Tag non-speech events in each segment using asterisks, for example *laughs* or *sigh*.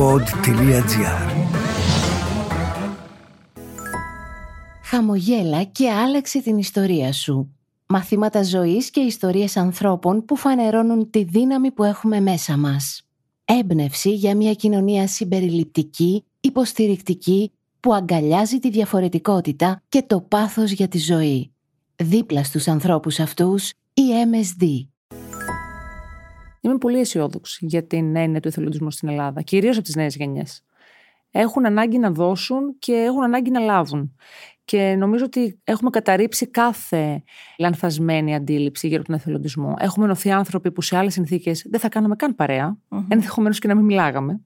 pod.gr Χαμογέλα και άλλαξε την ιστορία σου. Μαθήματα ζωής και ιστορίες ανθρώπων που φανερώνουν τη δύναμη που έχουμε μέσα μας. Έμπνευση για μια κοινωνία συμπεριληπτική, υποστηρικτική, που αγκαλιάζει τη διαφορετικότητα και το πάθος για τη ζωή. Δίπλα στους ανθρώπους αυτούς, η MSD. Είμαι πολύ αισιόδοξη για την έννοια του εθελοντισμού στην Ελλάδα, κυρίως από τις νέες γενιές. Έχουν ανάγκη να δώσουν και έχουν ανάγκη να λάβουν. Και νομίζω ότι έχουμε καταρρύψει κάθε λανθασμένη αντίληψη γύρω από τον εθελοντισμό. Έχουμε ενωθεί άνθρωποι που σε άλλες συνθήκες δεν θα κάναμε καν παρέα, mm-hmm. ενδεχομένως και να μην μιλάγαμε.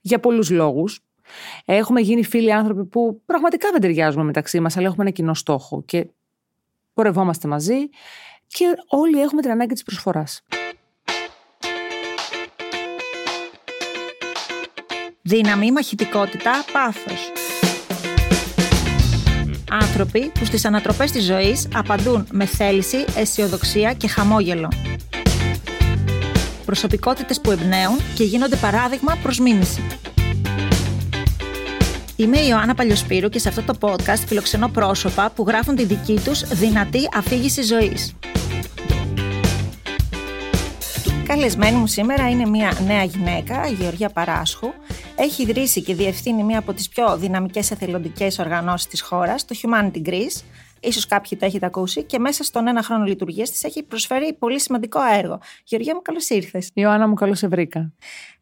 Για πολλούς λόγους. Έχουμε γίνει φίλοι άνθρωποι που πραγματικά δεν ταιριάζουμε μεταξύ μας, αλλά έχουμε ένα κοινό στόχο και πορευόμαστε μαζί και όλοι έχουμε την ανάγκη της προσφοράς. Δύναμη, μαχητικότητα, πάθος. Άνθρωποι που στις ανατροπές της ζωής απαντούν με θέληση, αισιοδοξία και χαμόγελο. Προσωπικότητες που εμπνέουν και γίνονται παράδειγμα προς μίμηση. Είμαι η Ιωάννα Παλιοσπύρου και σε αυτό το podcast φιλοξενώ πρόσωπα που γράφουν τη δική τους δυνατή αφήγηση ζωής. Καλεσμένη μου σήμερα είναι μια νέα γυναίκα, η Γεωργία Παράσχου. Έχει ιδρύσει και διευθύνει μία από τις πιο δυναμικές εθελοντικές οργανώσεις της χώρας, το Humanity Greece. Ίσως κάποιοι τα έχετε ακούσει και μέσα στον ένα χρόνο λειτουργίας της έχει προσφέρει πολύ σημαντικό έργο. Γεωργία μου, καλώς ήρθες. Ιωάννα μου, καλώς σε βρήκα.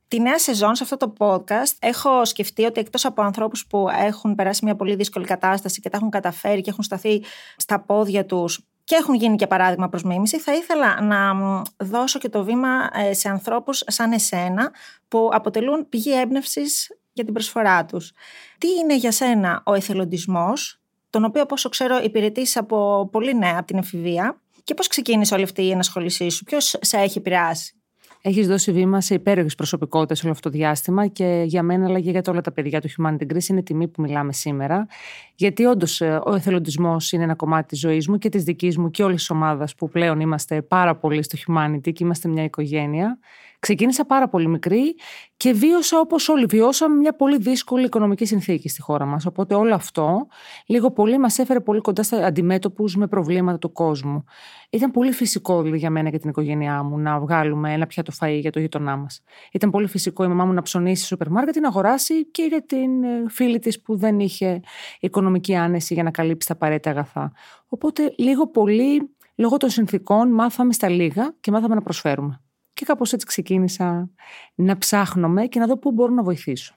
Τη νέα σεζόν σε αυτό το podcast έχω σκεφτεί ότι εκτός από ανθρώπους που έχουν περάσει μια πολύ δύσκολη κατάσταση και τα έχουν καταφέρει και έχουν σταθεί στα πόδια τους και έχουν γίνει και παράδειγμα προς μίμηση, θα ήθελα να δώσω και το βήμα ε, σε ανθρώπους σαν εσένα που αποτελούν πηγή έμπνευσης για την προσφορά τους. Τι είναι για σένα ο εθελοντισμός, τον οποίο όπως ξέρω υπηρετείς από πολύ νέα από την εφηβεία και πώς ξεκίνησε όλη αυτή η ενασχόλησή σου, ποιος σε έχει επηρεάσει; Έχεις δώσει βήμα σε υπέροχες προσωπικότητες όλο αυτό το διάστημα και για μένα, αλλά και για όλα τα παιδιά του Humanity Greece, είναι τιμή που μιλάμε σήμερα. Γιατί όντως ε, ο εθελοντισμός είναι ένα κομμάτι της ζωής μου και της δικής μου και όλης της ομάδας που πλέον είμαστε πάρα πολύ στο Humanity και είμαστε μια οικογένεια. Ξεκίνησα πάρα πολύ μικρή και βίωσα όπως όλοι βιώσαμε μια πολύ δύσκολη οικονομική συνθήκη στη χώρα μας. Οπότε όλο αυτό λίγο πολύ μας έφερε πολύ κοντά στα αντιμέτωπους με προβλήματα του κόσμου. Ήταν πολύ φυσικό δηλαδή, για μένα και την οικογένειά μου να βγάλουμε ένα πιάτο φαΐ για το γείτονά μας. Ήταν πολύ φυσικό η μαμά μου να ψωνίσει στο σούπερ μάρκετ να αγοράσει και για την ε, φίλη της που δεν είχε οικονομική άνεση για να καλύψει τα απαραίτητα αγαθά. Οπότε λίγο πολύ λόγω των συνθήκων μάθαμε στα λίγα και μάθαμε να προσφέρουμε. Και κάπως έτσι ξεκίνησα να ψάχνομαι και να δω πού μπορώ να βοηθήσω.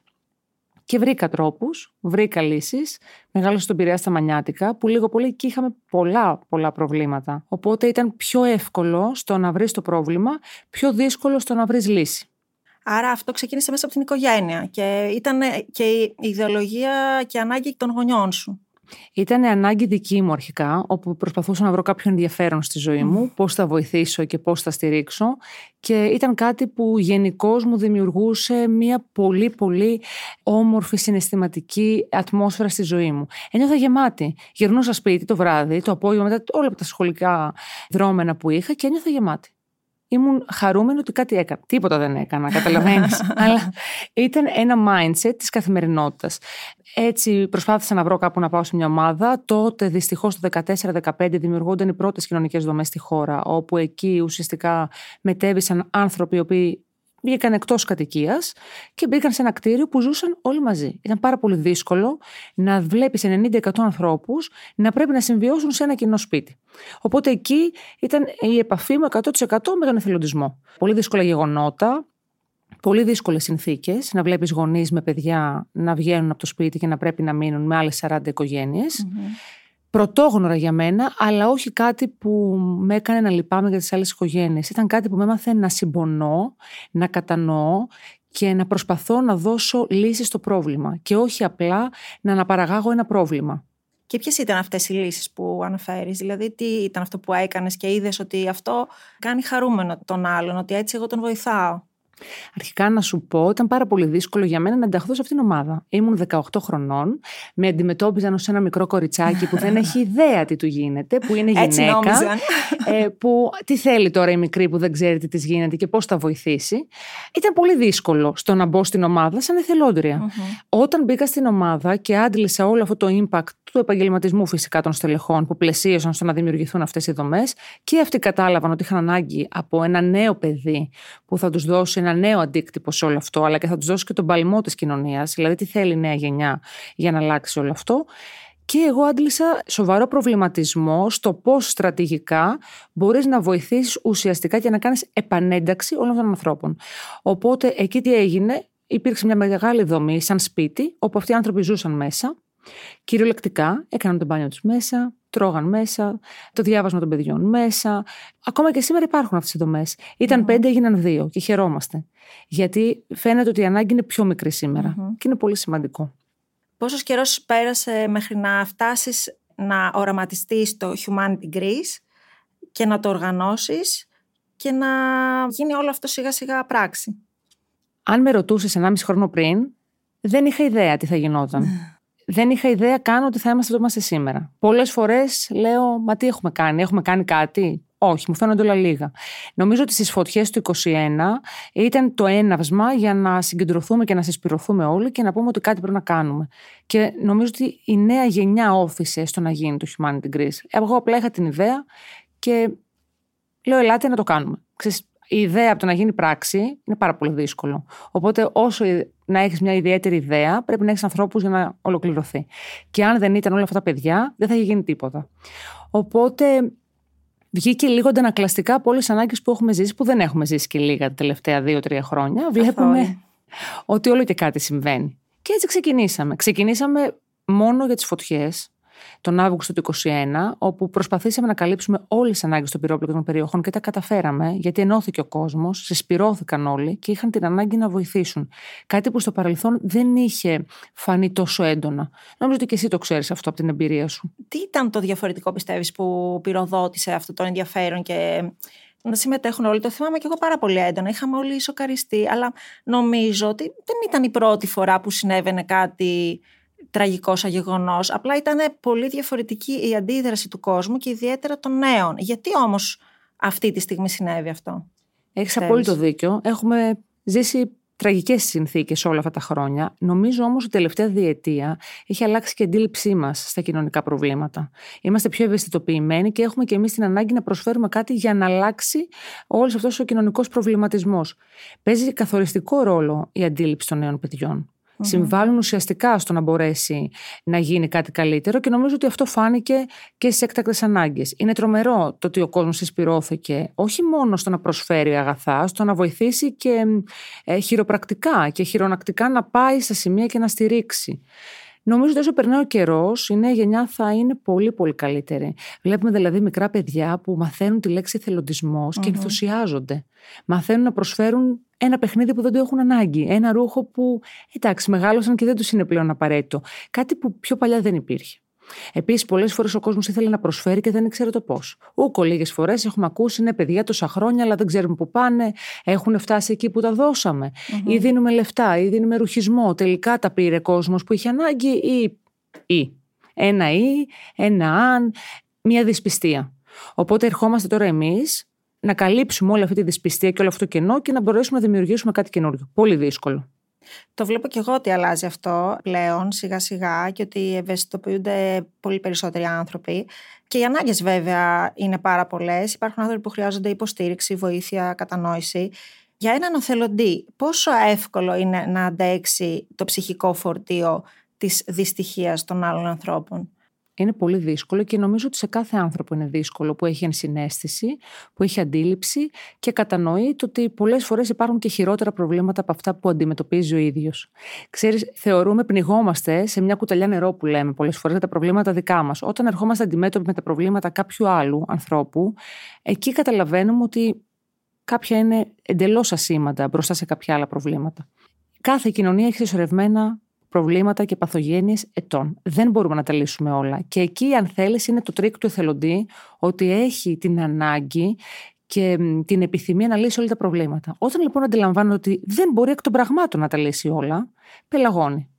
Και βρήκα τρόπους, βρήκα λύσεις. Μεγάλωσα στον Πειραιά στα Μανιάτικα, που λίγο πολύ εκεί είχαμε πολλά, πολλά προβλήματα. Οπότε ήταν πιο εύκολο στο να βρεις το πρόβλημα, πιο δύσκολο στο να βρεις λύση. Άρα αυτό ξεκίνησε μέσα από την οικογένεια και ήταν και η ιδεολογία και ανάγκη των γονιών σου. Ήταν ανάγκη δική μου αρχικά, όπου προσπαθούσα να βρω κάποιο ενδιαφέρον στη ζωή μου, mm. πώς θα βοηθήσω και πώς θα στηρίξω και ήταν κάτι που γενικώς μου δημιουργούσε μια πολύ πολύ όμορφη συναισθηματική ατμόσφαιρα στη ζωή μου. Ένιωθα γεμάτη. Γυρνούσα σπίτι το βράδυ, το απόγευμα μετά όλα τα σχολικά δρόμενα που είχα και ένιωθα γεμάτη ήμουν χαρούμενη ότι κάτι έκανα. Τίποτα δεν έκανα, καταλαβαίνεις. *laughs* Αλλά ήταν ένα mindset της καθημερινότητας. Έτσι προσπάθησα να βρω κάπου να πάω σε μια ομάδα. Τότε δυστυχώς το 2014-2015 δημιουργούνταν οι πρώτες κοινωνικές δομές στη χώρα, όπου εκεί ουσιαστικά μετέβησαν άνθρωποι οι οποίοι βγήκαν εκτός κατοικίας και μπήκαν σε ένα κτίριο που ζούσαν όλοι μαζί. Ήταν πάρα πολύ δύσκολο να βλέπεις 90-100 ανθρώπους να πρέπει να συμβιώσουν σε ένα κοινό σπίτι. Οπότε εκεί ήταν η επαφή μου 100% με τον εθελοντισμό. Πολύ δύσκολα γεγονότα, πολύ δύσκολες συνθήκες να βλέπεις γονείς με παιδιά να βγαίνουν από το σπίτι και να πρέπει να μείνουν με άλλες 40 οικογένειες πρωτόγνωρα για μένα, αλλά όχι κάτι που με έκανε να λυπάμαι για τις άλλες οικογένειες. Ήταν κάτι που με έμαθε να συμπονώ, να κατανοώ και να προσπαθώ να δώσω λύση στο πρόβλημα και όχι απλά να αναπαραγάγω ένα πρόβλημα. Και ποιες ήταν αυτές οι λύσεις που αναφέρεις, Δηλαδή, τι ήταν αυτό που έκανες και είδες ότι αυτό κάνει χαρούμενο τον άλλον, ότι έτσι εγώ τον βοηθάω; Αρχικά να σου πω, ήταν πάρα πολύ δύσκολο για μένα να ενταχθώ σε αυτήν την ομάδα. Ήμουν 18 χρονών, με αντιμετώπιζαν ως ένα μικρό κοριτσάκι που δεν έχει *laughs* ιδέα τι του γίνεται, που είναι γυναίκα. ε, που τι θέλει τώρα η μικρή που δεν ξέρει τι της γίνεται και πώς θα βοηθήσει. Ήταν πολύ δύσκολο στο να μπω στην ομάδα σαν εθελοντρια Όταν μπήκα στην ομάδα και άντλησα όλο αυτό το impact του επαγγελματισμού φυσικά των στελεχών που πλαισίωσαν στο να δημιουργηθούν αυτές οι δομές και αυτοί κατάλαβαν ότι είχαν ανάγκη από ένα νέο παιδί που θα τους δώσει ένα νέο αντίκτυπο σε όλο αυτό, αλλά και θα τους δώσει και τον παλμό της κοινωνίας, δηλαδή τι θέλει η νέα γενιά για να αλλάξει όλο αυτό. Και εγώ άντλησα σοβαρό προβληματισμό στο πώς στρατηγικά μπορείς να βοηθήσεις ουσιαστικά και να κάνεις επανένταξη όλων των ανθρώπων. Οπότε εκεί τι έγινε, υπήρξε μια μεγάλη δομή, σαν σπίτι, όπου αυτοί οι άνθρωποι ζούσαν μέσα. Κυριολεκτικά έκαναν τον μπάνιο τους μέσα, τρώγαν μέσα, το διάβασμα των παιδιών μέσα. Ακόμα και σήμερα υπάρχουν αυτές οι δομές. Ήταν πέντε, έγιναν δύο και χαιρόμαστε. Γιατί φαίνεται ότι η ανάγκη είναι πιο μικρή και είναι πολύ σημαντικό. Πόσος καιρός πέρασε μέχρι να φτάσεις να οραματιστείς το Humanity Greece και να το οργανώσεις και να γίνει όλο αυτό σιγά σιγά πράξη; Αν με ρωτούσες 1,5 χρόνο πριν, δεν είχα ιδέα τι θα γινόταν. *laughs* Ναι δεν είχα ιδέα καν ότι θα είμαστε εδώ είμαστε σήμερα. Πολλές φορές λέω, Μα τι έχουμε κάνει, έχουμε κάνει κάτι; Όχι, μου φαίνονται όλα λίγα. Νομίζω ότι στις φωτιές του 2021 ήταν το έναυσμα για να συγκεντρωθούμε και να συσπηρωθούμε όλοι και να πούμε ότι κάτι πρέπει να κάνουμε. Και νομίζω ότι η νέα γενιά όφησε στο να γίνει το Humanity Greece. Εγώ απλά είχα την ιδέα και λέω, Ελάτε να το κάνουμε. Ξέρεις, η ιδέα από το να γίνει πράξη είναι πάρα πολύ δύσκολο. Οπότε, όσο να έχεις μια ιδιαίτερη ιδέα, πρέπει να έχεις ανθρώπους για να ολοκληρωθεί. Και αν δεν ήταν όλα αυτά τα παιδιά, δεν θα είχε γίνει τίποτα. Οπότε, βγήκε λίγο αντανακλαστικά από όλες τις ανάγκες που έχουμε ζήσει, που δεν έχουμε ζήσει και λίγα τα τελευταία δύο-τρία χρόνια. Βλέπουμε ότι όλο και κάτι συμβαίνει. Και έτσι ξεκινήσαμε. Ξεκινήσαμε μόνο για τις φωτιές, τον Αύγουστο του 2021, όπου προσπαθήσαμε να καλύψουμε όλες τις ανάγκες των πυρόπληκτων περιοχών και τα καταφέραμε, γιατί ενώθηκε ο κόσμος, συσπηρώθηκαν όλοι και είχαν την ανάγκη να βοηθήσουν. Κάτι που στο παρελθόν δεν είχε φανεί τόσο έντονα. Νομίζω ότι και εσύ το ξέρεις αυτό από την εμπειρία σου. Τι ήταν το διαφορετικό, πιστεύεις, που πυροδότησε αυτό το ενδιαφέρον και να συμμετέχουν όλοι; Το θυμάμαι και εγώ πάρα πολύ έντονα. Είχαμε όλοι σοκαριστεί. Αλλά νομίζω ότι δεν ήταν η πρώτη φορά που συνέβαινε κάτι τραγικός σαν γεγονός. Απλά ήταν πολύ διαφορετική η αντίδραση του κόσμου και ιδιαίτερα των νέων. Γιατί όμως αυτή τη στιγμή συνέβη αυτό; Έχεις απόλυτο δίκιο. Έχουμε ζήσει τραγικές συνθήκες όλα αυτά τα χρόνια. Νομίζω όμως ότι η τελευταία διετία έχει αλλάξει και η αντίληψή μας στα κοινωνικά προβλήματα. Είμαστε πιο ευαισθητοποιημένοι και έχουμε και εμείς την ανάγκη να προσφέρουμε κάτι για να αλλάξει όλος αυτός ο κοινωνικός προβληματισμός. Παίζει καθοριστικό ρόλο η αντίληψη των νέων παιδιών mm συμβάλλουν ουσιαστικά στο να μπορέσει να γίνει κάτι καλύτερο και νομίζω ότι αυτό φάνηκε και στις έκτακτες ανάγκες. Είναι τρομερό το ότι ο κόσμος εισπυρώθηκε όχι μόνο στο να προσφέρει αγαθά, στο να βοηθήσει και ε, χειροπρακτικά και χειρονακτικά να πάει στα σημεία και να στηρίξει. Νομίζω ότι όσο περνάει ο καιρός, η νέα γενιά θα είναι πολύ πολύ καλύτερη. Βλέπουμε δηλαδή μικρά παιδιά που μαθαίνουν τη λέξη και ενθουσιάζονται. Μαθαίνουν να προσφέρουν ένα παιχνίδι που δεν το έχουν ανάγκη. Ένα ρούχο που εντάξει, μεγάλωσαν και δεν τους είναι πλέον απαραίτητο. Κάτι που πιο παλιά δεν υπήρχε. Επίσης, πολλές φορές ο κόσμος ήθελε να προσφέρει και δεν ήξερε το πώς. Ούκο, λίγες φορές έχουμε ακούσει είναι παιδιά τόσα χρόνια, αλλά δεν ξέρουμε πού πάνε. Έχουν φτάσει εκεί που τα δώσαμε. Ή δίνουμε λεφτά, ή δίνουμε ρουχισμό. Τελικά τα πήρε κόσμος που είχε ανάγκη, ή. ή. Ένα ή, ένα αν, μια δυσπιστία. Οπότε ερχόμαστε τώρα εμείς να καλύψουμε όλη αυτή τη δυσπιστία και όλο αυτό το κενό και να μπορέσουμε να δημιουργήσουμε κάτι καινούργιο. Πολύ δύσκολο. Το βλέπω και εγώ ότι αλλάζει αυτό πλέον σιγά σιγά και ότι ευαισθητοποιούνται πολύ περισσότεροι άνθρωποι. Και οι ανάγκες βέβαια είναι πάρα πολλές. Υπάρχουν άνθρωποι που χρειάζονται υποστήριξη, βοήθεια, κατανόηση. Για έναν οθελοντή, πόσο εύκολο είναι να αντέξει το ψυχικό φορτίο της δυστυχίας των άλλων ανθρώπων; Είναι πολύ δύσκολο και νομίζω ότι σε κάθε άνθρωπο είναι δύσκολο που έχει ενσυναίσθηση, που έχει αντίληψη και κατανοεί το ότι πολλές φορές υπάρχουν και χειρότερα προβλήματα από αυτά που αντιμετωπίζει ο ίδιος. Ξέρεις, θεωρούμε, πνιγόμαστε σε μια κουταλιά νερό που λέμε πολλές φορές για τα προβλήματα δικά μας. Όταν ερχόμαστε αντιμέτωποι με τα προβλήματα κάποιου άλλου ανθρώπου, εκεί καταλαβαίνουμε ότι κάποια είναι εντελώς ασήμαντα μπροστά σε κάποια άλλα προβλήματα. Κάθε κοινωνία έχει συσσωρευμένα προβλήματα και παθογένειες ετών. Δεν μπορούμε να τα λύσουμε όλα. Και εκεί, αν θέλεις, είναι το τρικ του εθελοντή ότι έχει την ανάγκη και την επιθυμία να λύσει όλα τα προβλήματα. Όταν λοιπόν αντιλαμβάνονται ότι δεν μπορεί εκ των πραγμάτων να τα λύσει όλα, πελαγώνει.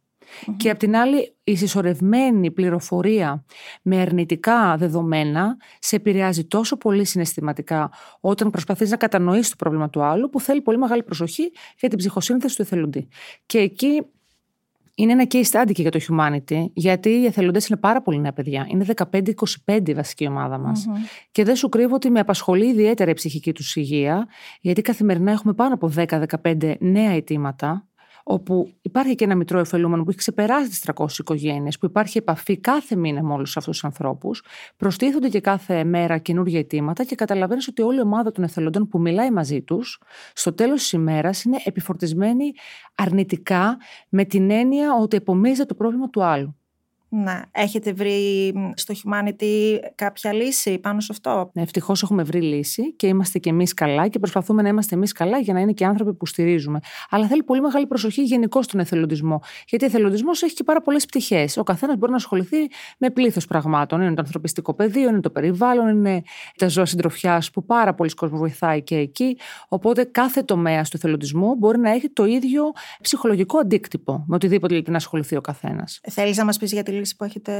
Και απ' την άλλη, η συσσωρευμένη πληροφορία με αρνητικά δεδομένα σε επηρεάζει τόσο πολύ συναισθηματικά όταν προσπαθείς να κατανοήσεις το πρόβλημα του άλλου, που θέλει πολύ μεγάλη προσοχή για την ψυχοσύνθεση του εθελοντή. Και εκεί είναι ένα case study και για το humanity, γιατί οι εθελοντές είναι πάρα πολύ νέα παιδιά. Είναι 15-25 η βασική ομάδα μας. Και δεν σου κρύβω ότι με απασχολεί ιδιαίτερα η ψυχική τους υγεία, γιατί καθημερινά έχουμε πάνω από 10-15 νέα αιτήματα όπου υπάρχει και ένα μητρό εφελούμενο που έχει ξεπεράσει τις 300 οικογένειες, που υπάρχει επαφή κάθε μήνα με όλους αυτούς τους ανθρώπους, προστίθονται και κάθε μέρα καινούργια αιτήματα και καταλαβαίνεις ότι όλη η ομάδα των εθελοντών που μιλάει μαζί τους, στο τέλος της ημέρας είναι επιφορτισμένη αρνητικά με την έννοια ότι επομίζεται το πρόβλημα του άλλου. Να, έχετε βρει στο Humanity κάποια λύση πάνω σε αυτό; Ναι, Ευτυχώς έχουμε βρει λύση και είμαστε και εμείς καλά και προσπαθούμε να είμαστε εμείς καλά για να είναι και άνθρωποι που στηρίζουμε. Αλλά θέλει πολύ μεγάλη προσοχή γενικώ στον εθελοντισμό. Γιατί ο εθελοντισμός έχει και πάρα πολλές πτυχές. Ο καθένας μπορεί να ασχοληθεί με πλήθος πραγμάτων. Είναι το ανθρωπιστικό πεδίο, είναι το περιβάλλον, είναι τα ζώα συντροφιάς που πάρα πολλοί κόσμοι βοηθάει και εκεί. Οπότε κάθε τομέα του εθελοντισμού μπορεί να έχει το ίδιο ψυχολογικό αντίκτυπο με οτιδήποτε λοιπόν να ασχοληθεί ο καθένας. Θέλεις να μας πεις για τη λύση που έχετε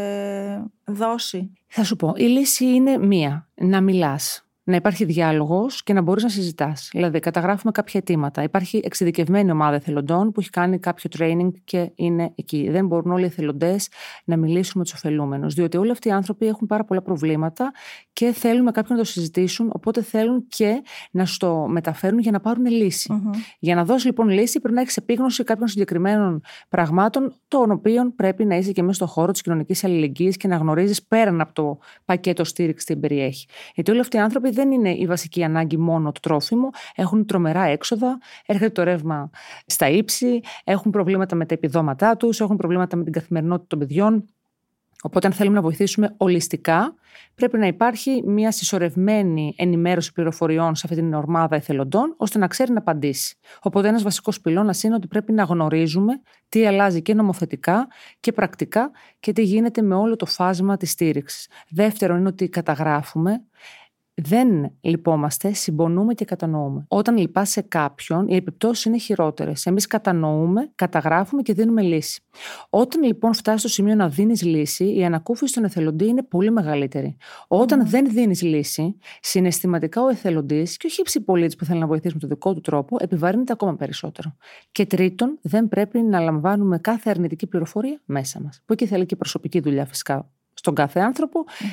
δώσει. Θα σου πω, η λύση είναι μία. Να μιλάς να υπάρχει διάλογος και να μπορείς να συζητάς. Δηλαδή, καταγράφουμε κάποια αιτήματα. Υπάρχει εξειδικευμένη ομάδα εθελοντών που έχει κάνει κάποιο training και είναι εκεί. Δεν μπορούν όλοι οι εθελοντές να μιλήσουν με τους ωφελούμενους. Διότι όλοι αυτοί οι άνθρωποι έχουν πάρα πολλά προβλήματα και θέλουν με κάποιον να το συζητήσουν. Οπότε θέλουν και να στο μεταφέρουν για να πάρουν Για να δώσεις λοιπόν λύση, πρέπει να έχεις επίγνωση κάποιων συγκεκριμένων πραγμάτων, των οποίων πρέπει να είσαι και μέσα στον χώρο της κοινωνικής αλληλεγγύης και να γνωρίζεις πέραν από το πακέτο στήριξης τι περιέχει. Γιατί όλοι αυτοί οι άνθρωποι δεν είναι η βασική ανάγκη μόνο το τρόφιμο. Έχουν τρομερά έξοδα, έρχεται το ρεύμα στα ύψη, έχουν προβλήματα με τα επιδόματά τους, έχουν προβλήματα με την καθημερινότητα των παιδιών. Οπότε, αν θέλουμε να βοηθήσουμε ολιστικά, πρέπει να υπάρχει μια συσσωρευμένη ενημέρωση πληροφοριών σε αυτή την ορμάδα εθελοντών, ώστε να ξέρει να απαντήσει. Οπότε, ένας βασικός πυλώνας είναι ότι πρέπει να γνωρίζουμε τι αλλάζει και νομοθετικά και πρακτικά και τι γίνεται με όλο το φάσμα της στήριξης. Δεύτερον, είναι ότι καταγράφουμε δεν λυπόμαστε, συμπονούμε και κατανοούμε. Όταν λυπάς σε κάποιον, οι επιπτώσεις είναι χειρότερες. Εμείς κατανοούμε, καταγράφουμε και δίνουμε λύση. Όταν λοιπόν φτάσεις στο σημείο να δίνεις λύση, η ανακούφιση στον εθελοντή είναι πολύ μεγαλύτερη. Όταν δεν δίνεις λύση, συναισθηματικά ο εθελοντής και ο χύψη πολίτη που θέλει να βοηθήσει με τον δικό του τρόπο, επιβαρύνεται ακόμα περισσότερο. Και τρίτον, δεν πρέπει να λαμβάνουμε κάθε αρνητική πληροφορία μέσα μας. Που εκεί θέλει και προσωπική δουλειά φυσικά στον κάθε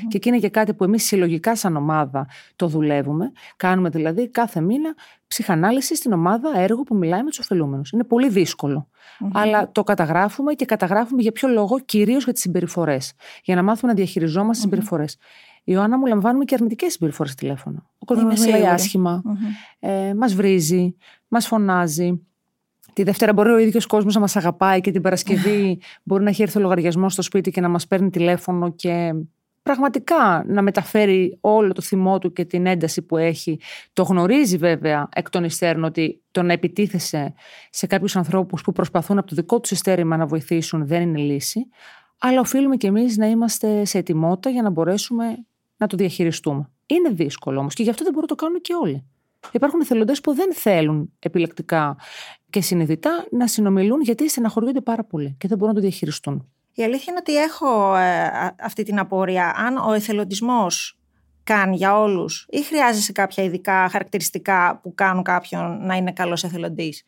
και εκεί είναι και κάτι που εμείς συλλογικά σαν ομάδα το δουλεύουμε. Κάνουμε δηλαδή κάθε μήνα ψυχανάλυση στην ομάδα έργο που μιλάει με τους ωφελούμενους. Είναι πολύ αλλά το καταγράφουμε και καταγράφουμε για ποιο λόγο, κυρίως για τις συμπεριφορές. Για να μάθουμε να διαχειριζόμαστε τις συμπεριφορές. Η Ιωάννα μου λαμβάνουμε και αρνητικές συμπεριφορές τηλέφωνο. Ο κόσμο μα μιλάει άσχημα, ε, μας βρίζει, μας φωνάζει. Τη Δευτέρα μπορεί ο ίδιος κόσμος να μας αγαπάει και την Παρασκευή *laughs* μπορεί να έχει έρθει ο λογαριασμός στο σπίτι και να μας παίρνει τηλέφωνο και πραγματικά να μεταφέρει όλο το θυμό του και την ένταση που έχει. Το γνωρίζει βέβαια εκ των υστέρων ότι το να επιτίθεσε σε κάποιους ανθρώπους που προσπαθούν από το δικό τους συστέρημα να βοηθήσουν δεν είναι λύση. Αλλά οφείλουμε κι εμείς να είμαστε σε ετοιμότητα για να μπορέσουμε να το διαχειριστούμε. Είναι δύσκολο όμως και γι' αυτό δεν μπορούν να το κάνουν και όλοι. Υπάρχουν εθελοντές που δεν θέλουν επιλεκτικά και συνειδητά να συνομιλούν γιατί στεναχωριούνται πάρα πολύ και δεν μπορούν να το διαχειριστούν. Η αλήθεια είναι ότι έχω ε, αυτή την απορία. Αν ο εθελοντισμός κάνει για όλους ή χρειάζεσαι κάποια ειδικά χαρακτηριστικά που κάνουν κάποιον να είναι καλός εθελοντής;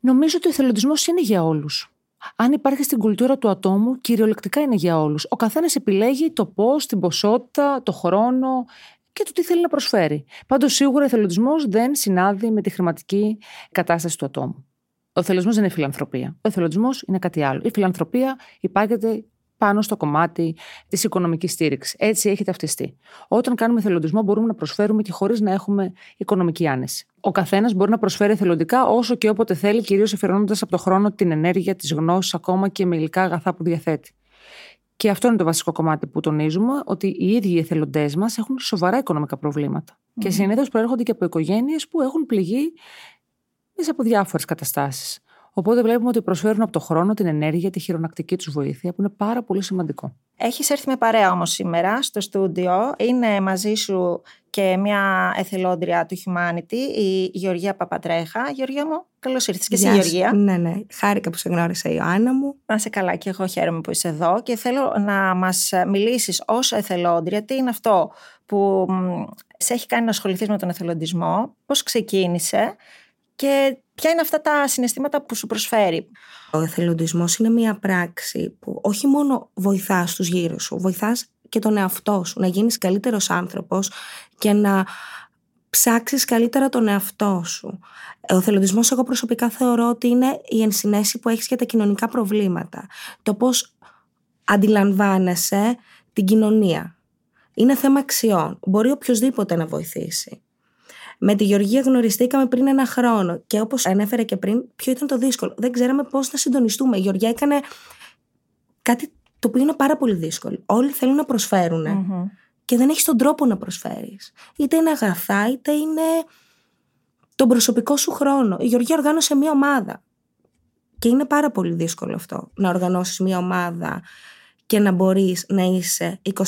Νομίζω ότι ο εθελοντισμός είναι για όλους. Αν υπάρχει στην κουλτούρα του ατόμου, κυριολεκτικά είναι για όλους. Ο καθένας επιλέγει το πώς, την ποσότητα, το χρόνο, και το τι θέλει να προσφέρει. Πάντως, σίγουρα ο εθελοντισμός δεν συνάδει με τη χρηματική κατάσταση του ατόμου. Ο εθελοντισμός δεν είναι φιλανθρωπία. Ο εθελοντισμός είναι κάτι άλλο. Η φιλανθρωπία υπάγεται πάνω στο κομμάτι της οικονομικής στήριξης. Έτσι έχει ταυτιστεί. Όταν κάνουμε εθελοντισμό, μπορούμε να προσφέρουμε και χωρίς να έχουμε οικονομική άνεση. Ο καθένας μπορεί να προσφέρει εθελοντικά όσο και όποτε θέλει, κυρίως εφηρώνοντα από το χρόνο, την ενέργεια, τις γνώσεις, ακόμα και με υλικά αγαθά που διαθέτει. Και αυτό είναι το βασικό κομμάτι που τονίζουμε, ότι οι ίδιοι οι εθελοντές μας έχουν σοβαρά οικονομικά Και συνήθως προέρχονται και από οικογένειες που έχουν πληγεί μέσα από διάφορες καταστάσεις. Οπότε βλέπουμε ότι προσφέρουν από το χρόνο, την ενέργεια, τη χειρονακτική τους βοήθεια, που είναι πάρα πολύ σημαντικό. Έχεις έρθει με παρέα όμως σήμερα στο στούντιο. Είναι μαζί σου και μια εθελόντρια του Humanity, η Γεωργία Παπατρέχα. Γεωργία μου, καλώς ήρθες και εσύ, Γεωργία. Ναι, ναι. Χάρηκα που σε γνώρισα, Ιωάννα μου. Να είσαι καλά και εγώ χαίρομαι που είσαι εδώ και θέλω να μας μιλήσεις ως εθελόντρια τι είναι αυτό που σε έχει κάνει να ασχοληθείς με τον εθελοντισμό, πώς ξεκίνησε και ποια είναι αυτά τα συναισθήματα που σου προσφέρει. Ο εθελοντισμός είναι μια πράξη που όχι μόνο βοηθάς τους γύρω σου, βοηθάς και τον εαυτό σου, να γίνεις καλύτερος άνθρωπος και να ψάξεις καλύτερα τον εαυτό σου. Ο εθελοντισμός εγώ προσωπικά θεωρώ ότι είναι η ενσυναίσθηση που έχεις για τα κοινωνικά προβλήματα. Το πώς αντιλαμβάνεσαι την κοινωνία. Είναι θέμα αξιών. Μπορεί οποιοδήποτε να βοηθήσει. Με τη Γεωργία γνωριστήκαμε πριν ένα χρόνο και όπως ανέφερε και πριν, ποιο ήταν το δύσκολο. Δεν ξέραμε πώς να συντονιστούμε. Η Γεωργία έκανε κάτι το οποίο είναι πάρα πολύ δύσκολο. Όλοι θέλουν να προσφερουν και δεν έχεις τον τρόπο να προσφέρεις. Είτε είναι αγαθά, είτε είναι τον προσωπικό σου χρόνο. Η Γεωργία οργάνωσε μία ομάδα. Και είναι πάρα πολύ δύσκολο αυτό. Να οργανώσεις μία ομάδα και να μπορείς να είσαι 24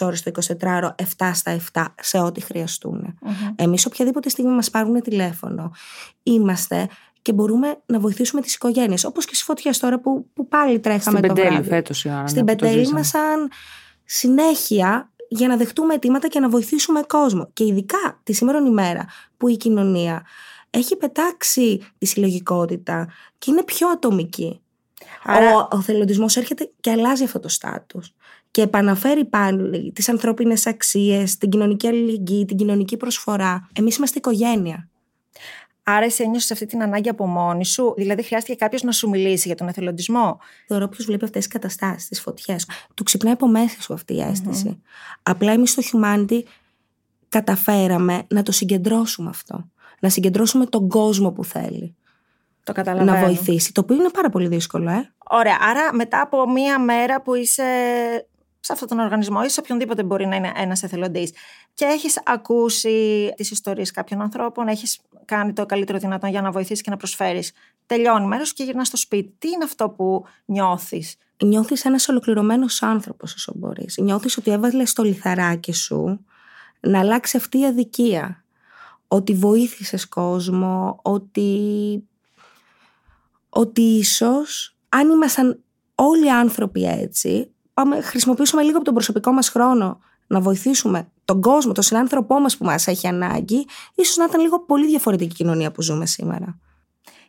ώρες το 24ωρο, 7 στα 7 σε ό,τι χρειαστούν. Mm-hmm. Εμείς οποιαδήποτε στιγμή μας πάρουν τηλέφωνο, είμαστε και μπορούμε να βοηθήσουμε τις οικογένειες. Όπως και στις φωτιές τώρα που, που πάλι τρέχαμε Στην το βράδυ. Φέτος, Ιωάννα, Στην Πεντέλη ήμασταν συνέχεια για να δεχτούμε αιτήματα και να βοηθήσουμε κόσμο. Και ειδικά τη σήμερα ημέρα που η κοινωνία έχει πετάξει τη συλλογικότητα και είναι πιο ατομική. Άρα... Ο, ο θελοντισμός έρχεται και αλλάζει αυτό το στάτους και επαναφέρει πάλι τις ανθρώπινες αξίες, την κοινωνική αλληλεγγύη, την κοινωνική προσφορά. Εμείς είμαστε οικογένεια. Άρα εσύ ένιωσες αυτή την ανάγκη από μόνη σου, δηλαδή χρειάστηκε κάποιος να σου μιλήσει για τον εθελοντισμό; Θεωρώ όποιο βλέπει αυτές τις καταστάσεις, τις φωτιές, του ξυπνάει από μέσα σου αυτή η αισθηση Απλά εμείς στο Humanity καταφέραμε να το συγκεντρώσουμε αυτό. Να συγκεντρώσουμε τον κόσμο που θέλει. Το να βοηθήσει. Το οποίο είναι πάρα πολύ δύσκολο, ε. Ωραία. Άρα, μετά από μία μέρα που είσαι σε αυτόν τον οργανισμό ή σε οποιονδήποτε μπορεί να είναι ένας εθελοντής και έχεις ακούσει τις ιστορίες κάποιων ανθρώπων, έχεις κάνει το καλύτερο δυνατόν για να βοηθήσεις και να προσφέρεις. Τελειώνει μέρος και γυρνάς στο σπίτι. Τι είναι αυτό που νιώθεις; Νιώθεις ένας ολοκληρωμένος άνθρωπος όσο μπορείς. Νιώθεις ότι έβαλε το λιθαράκι σου να αλλάξει αυτή η αδικία. Ότι βοήθησες κόσμο, ότι ότι ίσως αν ήμασταν όλοι οι άνθρωποι έτσι, πάμε, χρησιμοποιήσουμε λίγο από τον προσωπικό μας χρόνο να βοηθήσουμε τον κόσμο, τον συνάνθρωπό μας που μας έχει ανάγκη, ίσως να ήταν λίγο πολύ διαφορετική κοινωνία που ζούμε σήμερα.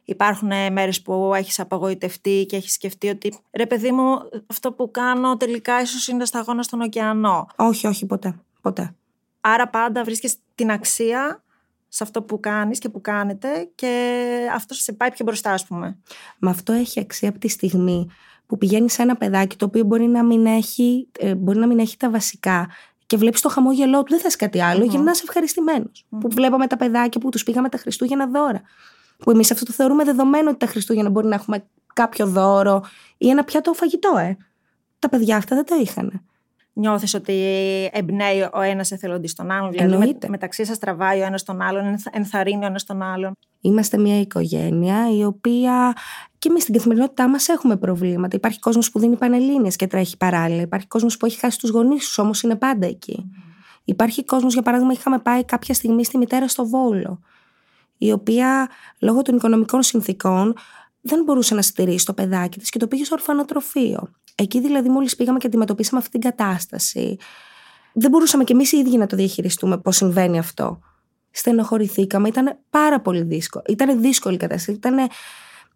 Υπάρχουν μέρες που έχεις απογοητευτεί και έχεις σκεφτεί ότι ρε παιδί μου αυτό που κάνω τελικά ίσως είναι σταγόνα στον ωκεανό. Όχι, όχι ποτέ, ποτέ. Άρα πάντα βρίσκεις την αξία σε αυτό που κάνεις και που κάνετε και αυτό σε πάει πιο μπροστά ας πούμε. Μα αυτό έχει αξία από τη στιγμή που πηγαίνεις σε ένα παιδάκι το οποίο μπορεί να μην έχει, ε, μπορεί να μην έχει τα βασικά και βλέπεις το χαμόγελό του, δεν θες κάτι άλλο, mm-hmm. γυρνάς ευχαριστημένος. Mm-hmm. Που βλέπαμε τα παιδάκια που τους πήγαμε τα Χριστούγεννα δώρα. Που εμείς αυτό το θεωρούμε δεδομένο ότι τα Χριστούγεννα μπορεί να έχουμε κάποιο δώρο ή ένα πιάτο φαγητό, ε. Τα παιδιά αυτά δεν το είχαν. Νιώθεις ότι εμπνέει ο ένας εθελοντής τον άλλον, δηλαδή με, μεταξύ σας τραβάει ο ένας τον άλλον, ενθαρρύνει ο ένας τον άλλον. Είμαστε μια οικογένεια η οποία και εμείς στην καθημερινότητά μας έχουμε προβλήματα. Υπάρχει κόσμος που δίνει πανελίνε και τρέχει παράλληλα. Υπάρχει κόσμος που έχει χάσει τους γονείς τους, όμως είναι πάντα εκεί. Mm. Υπάρχει κόσμος, για παράδειγμα, είχαμε πάει κάποια στιγμή στη μητέρα στο Βόλο, η οποία λόγω των οικονομικών συνθήκων δεν μπορούσε να στηρίσει το παιδάκι της και το πήγε στο ορφανοτροφείο. Εκεί δηλαδή μόλις πήγαμε και αντιμετωπίσαμε αυτή την κατάσταση, δεν μπορούσαμε κι εμείς οι ίδιοι να το διαχειριστούμε πώς συμβαίνει αυτό. Στενοχωρηθήκαμε, ήταν πάρα πολύ δύσκολο. Ήταν δύσκολη η κατάσταση. Ήτανε...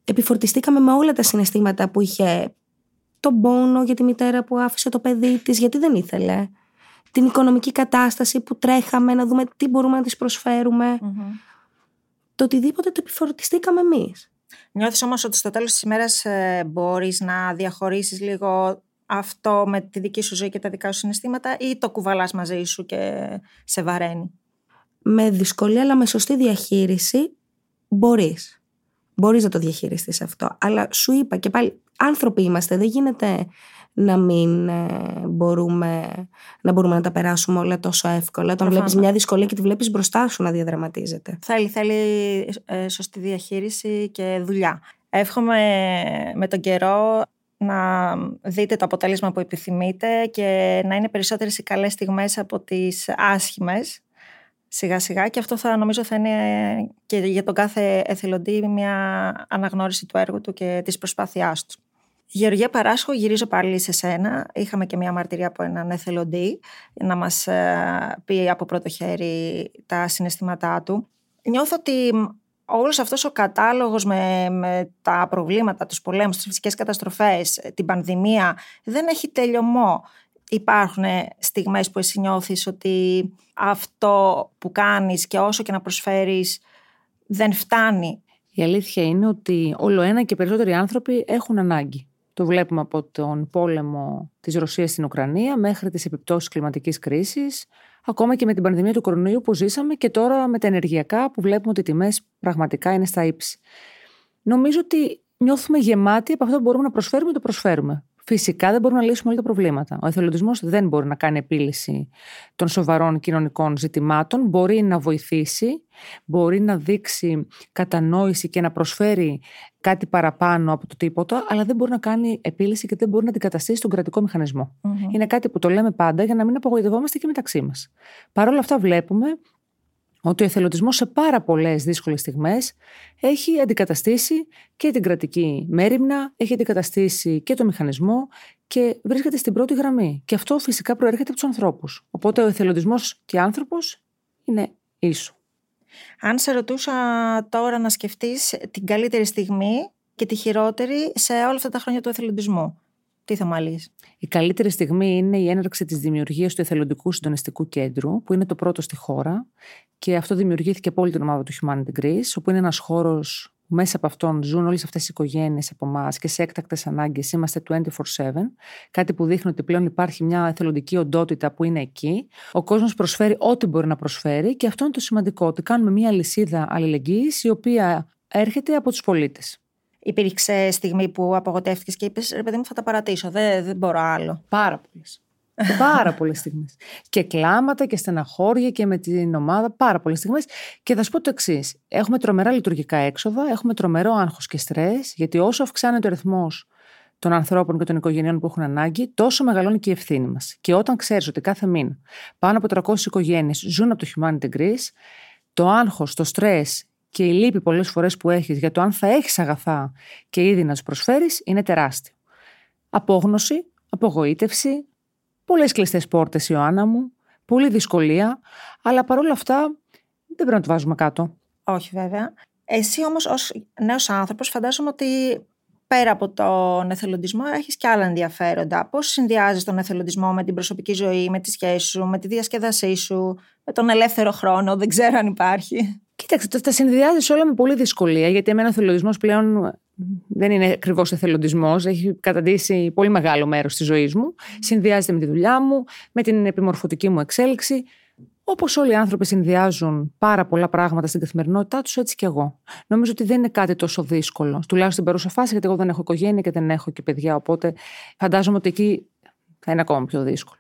Επιφορτιστήκαμε με όλα τα συναισθήματα που είχε τον πόνο για τη μητέρα που άφησε το παιδί της γιατί δεν ήθελε. Την οικονομική κατάσταση που τρέχαμε να δούμε τι μπορούμε να της προσφέρουμε. Το οτιδήποτε το επιφορτιστήκαμε εμείς. Νιώθεις όμως ότι στο τέλος της ημέρας ε, μπορείς να διαχωρίσεις λίγο αυτό με τη δική σου ζωή και τα δικά σου συναισθήματα ή το κουβαλάς μαζί σου και σε βαραίνει; Με δυσκολία αλλά με σωστή διαχείριση μπορείς. Μπορείς να το διαχειριστείς αυτό. Αλλά σου είπα και πάλι άνθρωποι είμαστε. Δεν γίνεται να μην ε, μπορούμε, να μπορούμε να τα περάσουμε όλα τόσο εύκολα. Όταν βλέπεις μια δυσκολία και τη βλέπεις μπροστά σου να διαδραματίζεται. Θέλει, θέλει ε, σωστή διαχείριση και δουλειά. Εύχομαι με τον καιρό να δείτε το αποτέλεσμα που επιθυμείτε και να είναι περισσότερες οι καλές στιγμές από τις άσχημες σιγά σιγά και αυτό θα νομίζω θα είναι και για τον κάθε εθελοντή μια αναγνώριση του έργου του και της προσπάθειάς του. Γεωργία Παράσχο, γυρίζω πάλι σε σένα. Είχαμε και μια μαρτυρία από έναν εθελοντή να μας ε, πει από πρώτο χέρι τα συναισθήματά του. Νιώθω ότι όλος αυτός ο κατάλογος με, με τα προβλήματα, τους πολέμους, τις φυσικές καταστροφές, την πανδημία δεν έχει τελειωμό. Υπάρχουν στιγμές που εσύ νιώθεις ότι αυτό που κάνεις και όσο και να προσφέρεις δεν φτάνει; Η αλήθεια είναι ότι όλο ένα και περισσότεροι άνθρωποι έχουν ανάγκη. Το βλέπουμε από τον πόλεμο της Ρωσίας στην Ουκρανία μέχρι τις επιπτώσεις κλιματικής κρίσης, ακόμα και με την πανδημία του κορονοϊού που ζήσαμε και τώρα με τα ενεργειακά που βλέπουμε ότι οι τιμές πραγματικά είναι στα ύψη. Νομίζω ότι νιώθουμε γεμάτοι από αυτό που μπορούμε να προσφέρουμε, το προσφέρουμε. Φυσικά δεν μπορούμε να λύσουμε όλα τα προβλήματα. Ο εθελοντισμός δεν μπορεί να κάνει επίλυση των σοβαρών κοινωνικών ζητημάτων. Μπορεί να βοηθήσει, μπορεί να δείξει κατανόηση και να προσφέρει κάτι παραπάνω από το τίποτα, αλλά δεν μπορεί να κάνει επίλυση και δεν μπορεί να αντικαταστήσει τον κρατικό Είναι κάτι που το λέμε πάντα για να μην απογοητευόμαστε και μεταξύ μας. Παρ' όλα αυτά, βλέπουμε ότι ο εθελοντισμός σε πάρα πολλές δύσκολες στιγμές έχει αντικαταστήσει και την κρατική μέρημνα, έχει αντικαταστήσει και το μηχανισμό και βρίσκεται στην πρώτη γραμμή. Και αυτό φυσικά προέρχεται από τους ανθρώπους. Οπότε ο εθελοντισμός και άνθρωπος είναι ίσο. Αν σε ρωτούσα τώρα να σκεφτείς την καλύτερη στιγμή και τη χειρότερη σε όλα αυτά τα χρόνια του εθελοντισμού, τι θα μάλεις. Η καλύτερη στιγμή είναι η έναρξη της δημιουργίας του Εθελοντικού Συντονιστικού Κέντρου, που είναι το πρώτο στη χώρα και αυτό δημιουργήθηκε από όλη την ομάδα του Humanity Greece, όπου είναι ένας χώρος που μέσα από αυτόν ζουν όλες αυτές οι οικογένειες από εμάς και σε έκτακτες ανάγκες είμαστε 24-7. Κάτι που δείχνει ότι πλέον υπάρχει μια εθελοντική οντότητα που είναι εκεί. Ο κόσμος προσφέρει ό,τι μπορεί να προσφέρει και αυτό είναι το σημαντικό, ότι κάνουμε μια λυσίδα αλληλεγγύης η οποία έρχεται από τους πολίτες. Υπήρξε στιγμή που απογοτεύτηκες και είπες: Ρε παιδί μου, θα τα παρατήσω. Δεν, δεν μπορώ άλλο. Πάρα πολλές. πάρα πολλές στιγμές. Και κλάματα και στεναχώρια και με την ομάδα, πάρα πολλές στιγμές. Και θα σου πω το εξής: Έχουμε τρομερά λειτουργικά έξοδα, έχουμε τρομερό άγχος και στρες, γιατί όσο αυξάνεται ο ρυθμός των ανθρώπων και των οικογενειών που έχουν ανάγκη, τόσο μεγαλώνει και η ευθύνη μας. Και όταν ξέρεις ότι κάθε μήνα πάνω από 300 οικογένειες ζουν από το Humanity Greece, το άγχος, το στρες και η λύπη πολλές φορές που έχεις για το αν θα έχεις αγαθά και ήδη να του προσφέρεις είναι τεράστιο. Απόγνωση, απογοήτευση, πολλές κλειστές πόρτες, Ιωάννα μου, πολλή δυσκολία, αλλά παρόλα αυτά δεν πρέπει να το βάζουμε κάτω. Όχι, βέβαια. Εσύ όμως, ως νέος άνθρωπος, φαντάζομαι ότι πέρα από τον εθελοντισμό έχεις και άλλα ενδιαφέροντα. Πώς συνδυάζεις τον εθελοντισμό με την προσωπική ζωή, με τη σχέση σου, με τη διασκέδασή σου, με τον ελεύθερο χρόνο, δεν ξέρω αν υπάρχει. Κοίταξε, τα συνδυάζεις όλα με πολύ δυσκολία, γιατί εμένα ο εθελοντισμό πλέον δεν είναι ακριβώς εθελοντισμό. Έχει καταντήσει πολύ μεγάλο μέρος της ζωής μου. Συνδυάζεται με τη δουλειά μου, με την επιμορφωτική μου εξέλιξη. Όπως όλοι οι άνθρωποι συνδυάζουν πάρα πολλά πράγματα στην καθημερινότητά τους, έτσι και εγώ. Νομίζω ότι δεν είναι κάτι τόσο δύσκολο. Τουλάχιστον στην παρούσα φάση, γιατί εγώ δεν έχω οικογένεια και δεν έχω και παιδιά. Οπότε φαντάζομαι ότι εκεί θα είναι ακόμα πιο δύσκολο.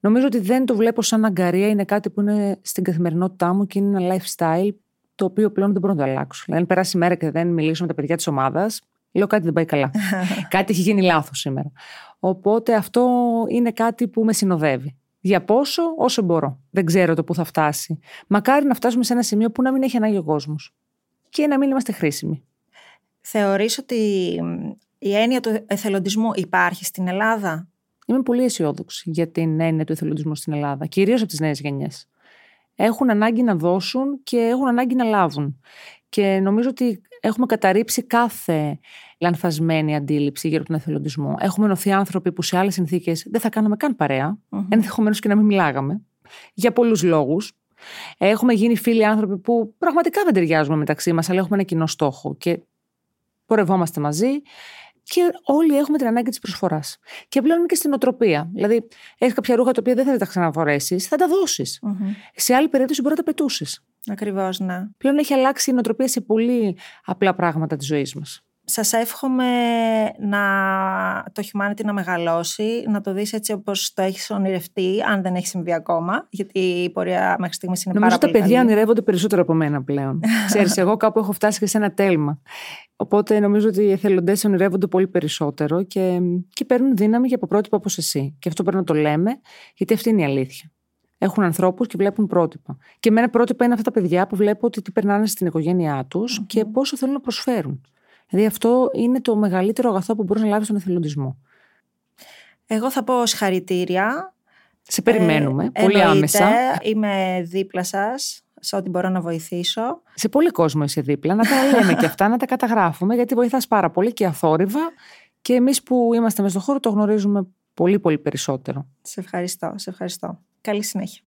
Νομίζω ότι δεν το βλέπω σαν αγκαρία, είναι κάτι που είναι στην καθημερινότητά μου και είναι ένα lifestyle το οποίο πλέον δεν μπορώ να το αλλάξω. Δηλαδή, αν περάσει η μέρα και δεν μιλήσω με τα παιδιά της ομάδας, λέω κάτι δεν πάει καλά. *laughs* κάτι έχει γίνει λάθος σήμερα. Οπότε αυτό είναι κάτι που με συνοδεύει. Για πόσο, όσο μπορώ. Δεν ξέρω το πού θα φτάσει. Μακάρι να φτάσουμε σε ένα σημείο που να μην έχει ανάγκη ο κόσμος. Και να μην είμαστε χρήσιμοι. Θεωρείς ότι η έννοια του εθελοντισμού υπάρχει στην Ελλάδα; Είμαι πολύ αισιόδοξη για την έννοια του εθελοντισμού στην Ελλάδα, κυρίως από τις νέες γενιές έχουν ανάγκη να δώσουν και έχουν ανάγκη να λάβουν. Και νομίζω ότι έχουμε καταρρύψει κάθε λανθασμένη αντίληψη γύρω από τον εθελοντισμό. Έχουμε ενωθεί άνθρωποι που σε άλλες συνθήκες δεν θα κάναμε καν παρέα, mm-hmm. ενδεχομένως και να μην μιλάγαμε, για πολλούς λόγους. Έχουμε γίνει φίλοι άνθρωποι που πραγματικά δεν ταιριάζουμε μεταξύ μας, αλλά έχουμε ένα κοινό στόχο και πορευόμαστε μαζί και όλοι έχουμε την ανάγκη της προσφοράς. Και πλέον είναι και στην οτροπία. Δηλαδή, έχεις κάποια ρούχα τα οποία δεν θα τα ξαναφορέσεις, θα τα δώσεις. Σε άλλη περίπτωση μπορεί να τα πετούσει. Ακριβώς, ναι. Πλέον έχει αλλάξει η νοοτροπία σε πολύ απλά πράγματα της ζωής μας. Σας εύχομαι να το humanity να μεγαλώσει, να το δεις έτσι όπως το έχεις ονειρευτεί, αν δεν έχει συμβεί ακόμα, γιατί η πορεία μέχρι στιγμής είναι Νομίζω πάρα πολύ πολύ τα παιδιά ονειρεύονται περισσότερο από μένα πλέον. *laughs* Ξέρεις, εγώ κάπου έχω φτάσει και σε ένα τέλμα. Οπότε νομίζω ότι οι εθελοντές ονειρεύονται πολύ περισσότερο και, και παίρνουν δύναμη για από πρότυπα όπως εσύ. Και αυτό πρέπει να το λέμε, γιατί αυτή είναι η αλήθεια. Έχουν ανθρώπους και βλέπουν πρότυπα. Και εμένα πρότυπα είναι αυτά τα παιδιά που βλέπω ότι τι περνάνε στην οικογένειά τους και πόσο θέλουν να προσφέρουν. Δηλαδή αυτό είναι το μεγαλύτερο αγαθό που μπορείς να λάβεις στον εθελοντισμό. Εγώ θα πω συγχαρητήρια. Σε περιμένουμε Ε, πολύ εννοείται. άμεσα. Είμαι δίπλα σας σε ό,τι μπορώ να βοηθήσω. Σε πολύ κόσμο είσαι δίπλα. Να τα λέμε και αυτά, να τα καταγράφουμε, γιατί βοηθάς πάρα πολύ και αθόρυβα. Και εμείς που είμαστε μέσα στον χώρο το γνωρίζουμε πολύ, πολύ περισσότερο. Σε ευχαριστώ, σε ευχαριστώ. Καλή συνέχεια.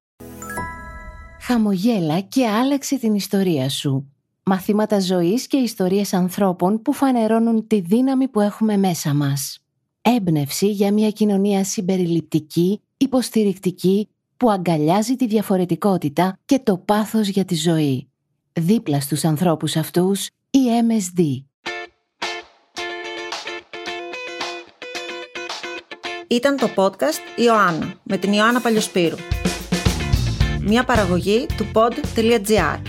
Χαμογέλα και άλλαξε την ιστορία σου. Μαθήματα ζωής και ιστορίες ανθρώπων που φανερώνουν τη δύναμη που έχουμε μέσα μας. Έμπνευση για μια κοινωνία συμπεριληπτική, υποστηρικτική, που αγκαλιάζει τη διαφορετικότητα και το πάθος για τη ζωή. Δίπλα στους ανθρώπους αυτούς, η MSD. Ήταν το podcast Ιωάννα με την Ιωάννα Παλιοσπύρου. Μια παραγωγή του pod.gr.